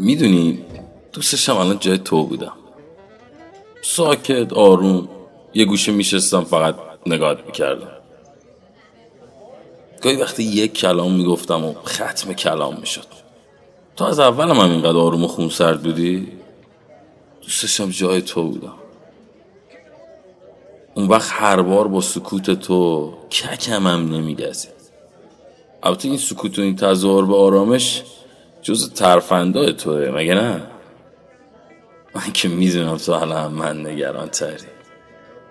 می‌دونی دوستشم الان جای تو بودم. ساکت آروم یه گوشه میشستم فقط نگاه می‌کردم. گاهی وقتی یک کلام می‌گفتم و ختم کلام می‌شد. تو از اولم هم اینقدر آروم و خونسرد بودی؟ دوستشم جای تو بودم. اون وقت هر بار با سکوت تو ککم هم نمیگزید البته این سکوت و این تظاهر به آرامش جز ترفندای توه مگه نه؟ من که می‌دونم تو الان من نگران تری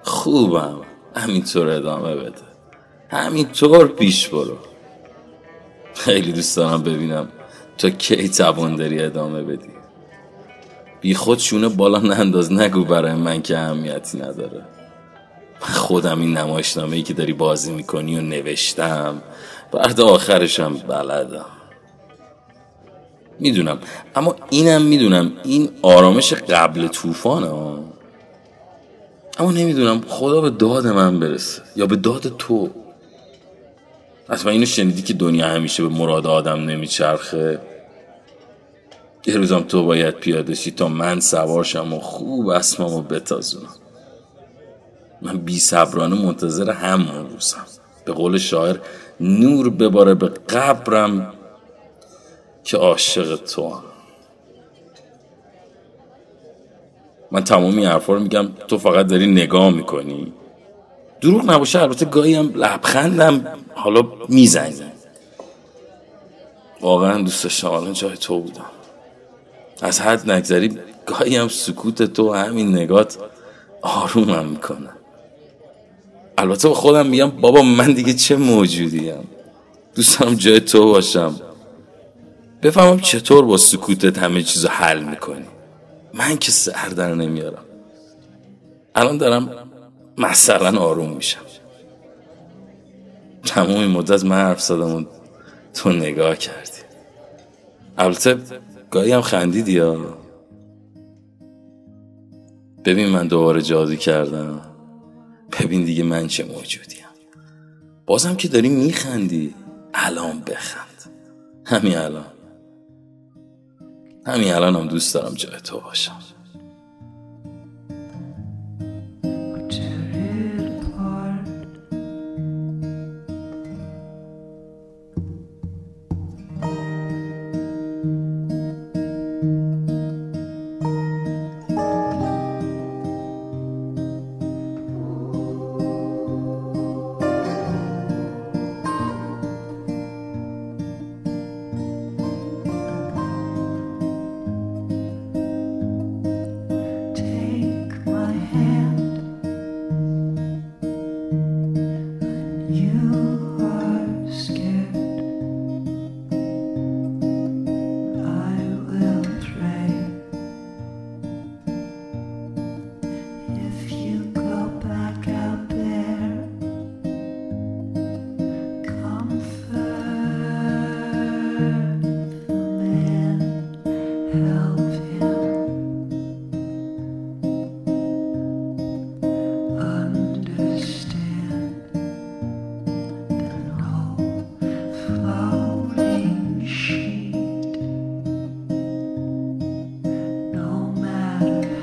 خوبم. همینطور ادامه بده. همینطور پیش برو. خیلی دوست دارم ببینم تا کی توان داری ادامه بدی. بی خود شونه بالا ننداز. نگو برای من که اهمیتی نداره. من خودم این نمایشنامه ای که داری بازی می‌کنی و نوشتم بعد آخرشم بلدم. می‌دونم. اما اینم می‌دونم این آرامش قبل طوفانه. اما نمی‌دونم خدا به داد من برسه یا به داد تو. اصلا اینو شنیدی که دنیا همیشه به مراد آدم نمیچرخه؟ یه روزم تو باید پیاده شی تا من سوارشم و خوب اسممو بتازونم. من بی صبرانه منتظر همون روزم. به قول شاعر نور بباره به قبرم که عاشق تو هم. من تمامی این حرفا رو میگم تو فقط داری نگاه می‌کنی. دروغ نباشه البته گاهی هم لبخندم حالا می‌زنی. واقعا دوست داشتم جای تو بودم. از حد نگذری گاهی هم سکوت تو همین نگات آرومم می‌کنه. البته خودم میگم بابا من دیگه چه موجودیم دوست دارم جای تو باشم. بفهمم چطور با سکوتت همه چیزو حل می‌کنی. من که سر در نمیارم. الان دارم مثلا آروم میشم. تمام مدت من حرف زدم تو نگاه کردی. البته گاهی هم خندیدی یا؟ ببین من دوباره جادو کردم. ببین دیگه من چه موجودیم بازم که داری میخندی. الان بخند. همین الان. همین الان هم دوست دارم جای تو باشم. Thank you.